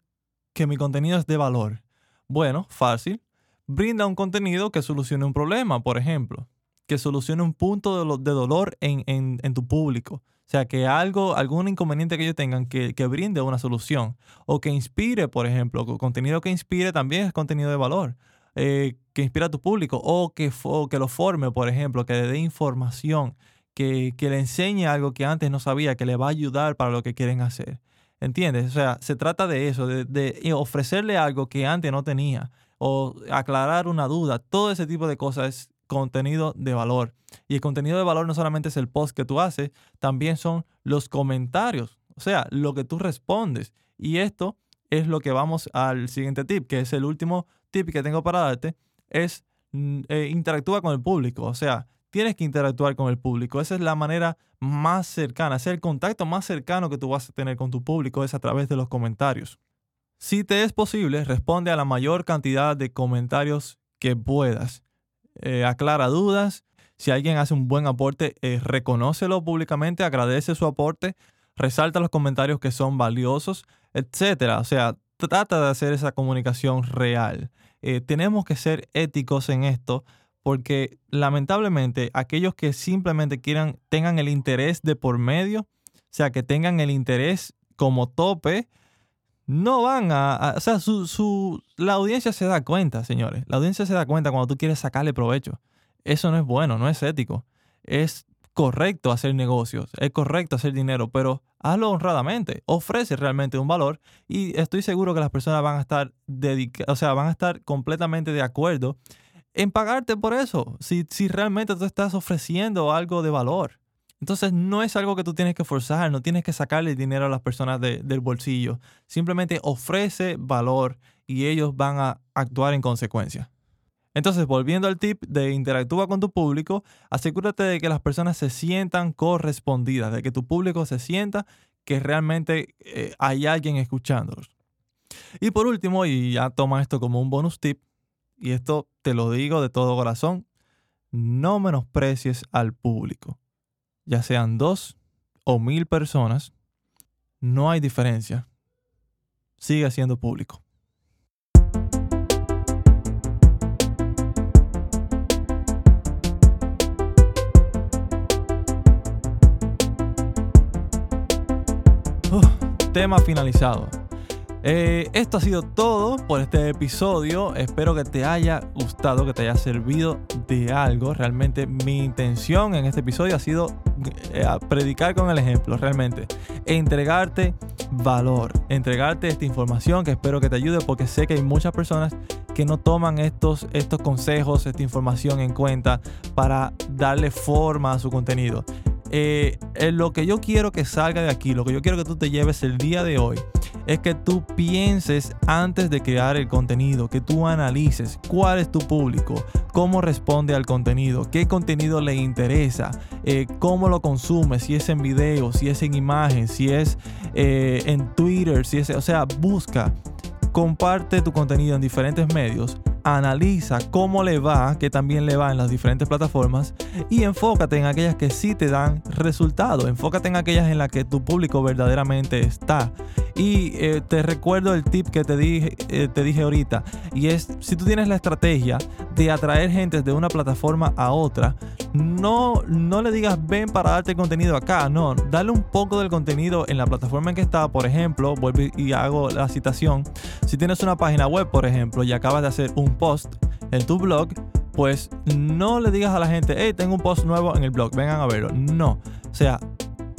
que mi contenido es de valor? Bueno, fácil. Brinda un contenido que solucione un problema, por ejemplo, que solucione un punto de, dolor en, tu público. Sea, que algo, algún inconveniente que ellos tengan, que, brinde una solución. O que inspire, por ejemplo. Contenido que inspire también es contenido de valor. Eh, que inspire a tu público. O que, que lo forme, por ejemplo. Que le dé información. Que, le enseñe algo que antes no sabía. Que le va a ayudar para lo que quieren hacer. ¿Entiendes? O sea, se trata de eso, de, ofrecerle algo que antes no tenía o aclarar una duda. Todo ese tipo de cosas contenido de valor. Y el contenido de valor no solamente es el post que tú haces, también son los comentarios, o sea, lo que tú respondes. Y esto es lo que vamos al siguiente tip, que es el último tip que tengo para darte, es mm, eh, interactúa con el público. O sea, tienes que interactuar con el público. Esa es la manera más cercana, es el contacto más cercano que tú vas a tener con tu público es a través de los comentarios. Si te es posible, responde a la mayor cantidad de comentarios que puedas. Eh, aclara dudas. Si alguien hace un buen aporte, eh, reconócelo públicamente, agradece su aporte, resalta los comentarios que son valiosos, etc. O sea, trata de hacer esa comunicación real. Eh, tenemos que ser éticos en esto porque lamentablemente aquellos que simplemente quieran, tengan el interés de por medio, o sea, que tengan el interés como tope, no van a, o sea, su, la audiencia se da cuenta, señores. La audiencia se da cuenta cuando tú quieres sacarle provecho. Eso no es bueno, no es ético. Es correcto hacer negocios, es correcto hacer dinero, pero hazlo honradamente, ofrece realmente un valor y estoy seguro que las personas van a estar dedicadas, o sea, van a estar completamente de acuerdo en pagarte por eso, si, si realmente tú estás ofreciendo algo de valor. Entonces no es algo que tú tienes que forzar, no tienes que sacarle dinero a las personas del bolsillo. Simplemente ofrece valor y ellos van a actuar en consecuencia. Entonces, volviendo al tip de interactúa con tu público, asegúrate de que las personas se sientan correspondidas, de que tu público se sienta que realmente eh, hay alguien escuchándolos. Y por último, y ya toma esto como un bonus tip, y esto te lo digo de todo corazón, no menosprecies al público. Ya sean dos o mil personas, no hay diferencia. Sigue siendo público. tema finalizado. Eh, esto ha sido todo por este episodio. Espero que te haya gustado, que te haya servido de algo. Realmente mi intención en este episodio ha sido eh, predicar con el ejemplo, realmente. Entregarte valor, entregarte esta información que espero que te ayude porque sé que hay muchas personas que no toman estos, estos consejos, esta información en cuenta para darle forma a su contenido. Eh, lo que yo quiero que salga de aquí, lo que yo quiero que tú te lleves el día de hoy, es que tú pienses antes de crear el contenido, que tú analices cuál es tu público, cómo responde al contenido, qué contenido le interesa, eh, cómo lo consume, si es en video, si es en imagen, si es eh, en Twitter, si es, o sea, busca, comparte tu contenido en diferentes medios analiza cómo le va, que también le va en las diferentes plataformas y enfócate en aquellas que sí te dan resultado. Enfócate en aquellas en las que tu público verdaderamente está. Y eh, te recuerdo el tip que te dije, eh, te dije ahorita. Y es, si tú tienes la estrategia de atraer gente de una plataforma a otra, no, no le digas ven para darte contenido acá. No, dale un poco del contenido en la plataforma en que está. Por ejemplo, vuelvo y hago la citación. Si tienes una página web, por ejemplo, y acabas de hacer un post en tu blog, pues no le digas a la gente, hey, tengo un post nuevo en el blog, vengan a verlo. No. O sea,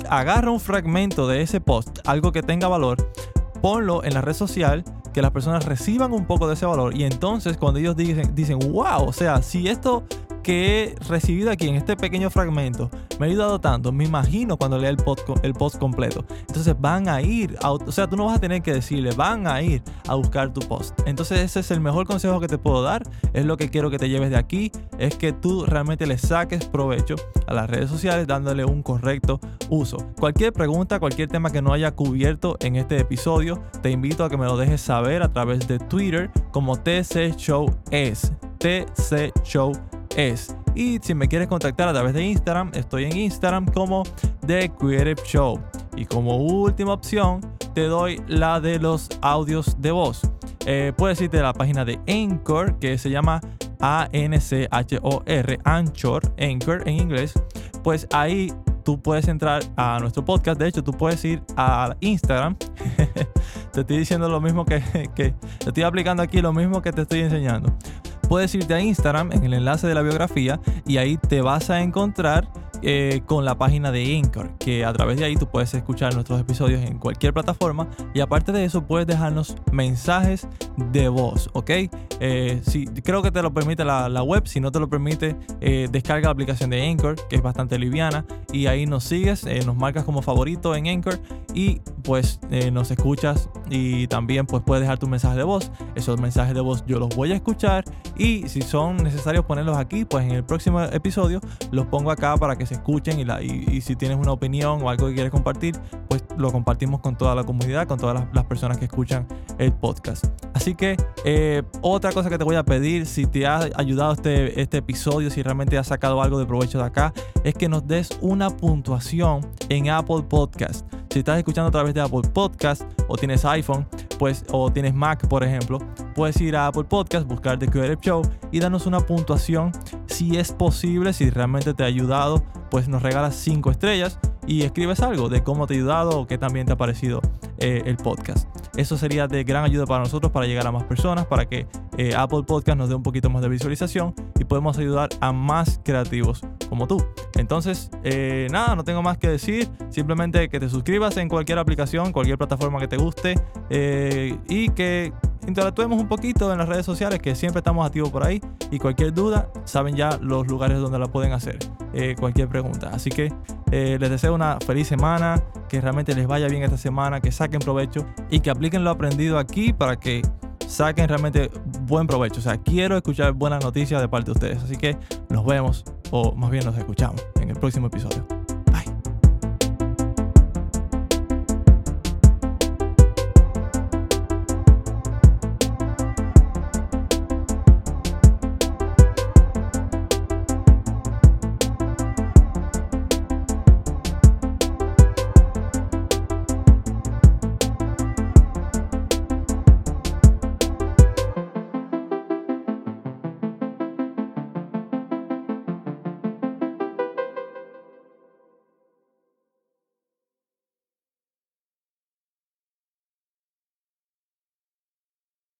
agarra un fragmento de ese post, algo que tenga valor, ponlo en la red social, que las personas reciban un poco de ese valor y entonces cuando ellos dicen, dicen wow, o sea, si esto que he recibido aquí en este pequeño fragmento me ha ayudado tanto, me imagino cuando lea el post, el post completo. Entonces van a ir, o sea, tú no vas a tener que decirle, van a ir a buscar tu post. Entonces ese es el mejor consejo que te puedo dar, es lo que quiero que te lleves de aquí, es que tú realmente le saques provecho a las redes sociales dándole un correcto uso. Cualquier pregunta, cualquier tema que no haya cubierto en este episodio, te invito a que me lo dejes saber a través de Twitter como TC Show. TC Show es. Y si me quieres contactar a través de Instagram, estoy en Instagram como The Creative Show. Y como última opción, te doy la de los audios de voz. Eh, puedes irte a la página de Anchor, que se llama A-N-C-H-O-R, Anchor, Anchor en inglés. Pues ahí tú puedes entrar a nuestro podcast. De hecho, tú puedes ir a Instagram. [laughs] te estoy diciendo lo mismo que, que, te estoy aplicando aquí, lo mismo que te estoy enseñando puedes irte a Instagram en el enlace de la biografía y ahí te vas a encontrar eh, con la página de Anchor, que a través de ahí tú puedes escuchar nuestros episodios en cualquier plataforma y aparte de eso puedes dejarnos mensajes de voz, ¿ok? Eh, si, creo que te lo permite la, web, si no te lo permite, eh, descarga la aplicación de Anchor, que es bastante liviana, y ahí nos sigues, nos marcas como favorito en Anchor y pues nos escuchas y también pues puedes dejar tu mensaje de voz. Esos mensajes de voz yo los voy a escuchar y si son necesarios ponerlos aquí, pues en el próximo episodio los pongo acá para que se escuchen y, si tienes una opinión o algo que quieres compartir, pues lo compartimos con toda la comunidad, con todas las, personas que escuchan el podcast. Así que eh, otra cosa que te voy a pedir, si te ha ayudado este, este episodio, si realmente has sacado algo de provecho de acá, es que nos des una puntuación en Apple Podcast. Si estás escuchando a través de Apple Podcast o tienes iPhone, pues, o tienes Mac, por ejemplo, puedes ir a Apple Podcast, buscar The Creative Show y darnos una puntuación si es posible, si realmente te ha ayudado pues nos regalas 5 estrellas y escribes algo de cómo te ha ayudado o qué también te ha parecido eh, el podcast. Eso sería de gran ayuda para nosotros para llegar a más personas, para que eh, Apple Podcast nos dé un poquito más de visualización y podemos ayudar a más creativos como tú. Entonces, eh, nada, no tengo más que decir. Simplemente que te suscribas en cualquier aplicación, cualquier plataforma que te guste y que interactuemos un poquito en las redes sociales, que siempre estamos activos por ahí. Y cualquier duda, saben ya los lugares donde la pueden hacer. Eh, cualquier pregunta. Así que eh, les deseo una feliz semana, que realmente les vaya bien esta semana, que saquen provecho y que apliquen lo aprendido aquí para que saquen realmente buen provecho. O sea, quiero escuchar buenas noticias de parte de ustedes. Así que nos vemos, o más bien nos escuchamos en el próximo episodio.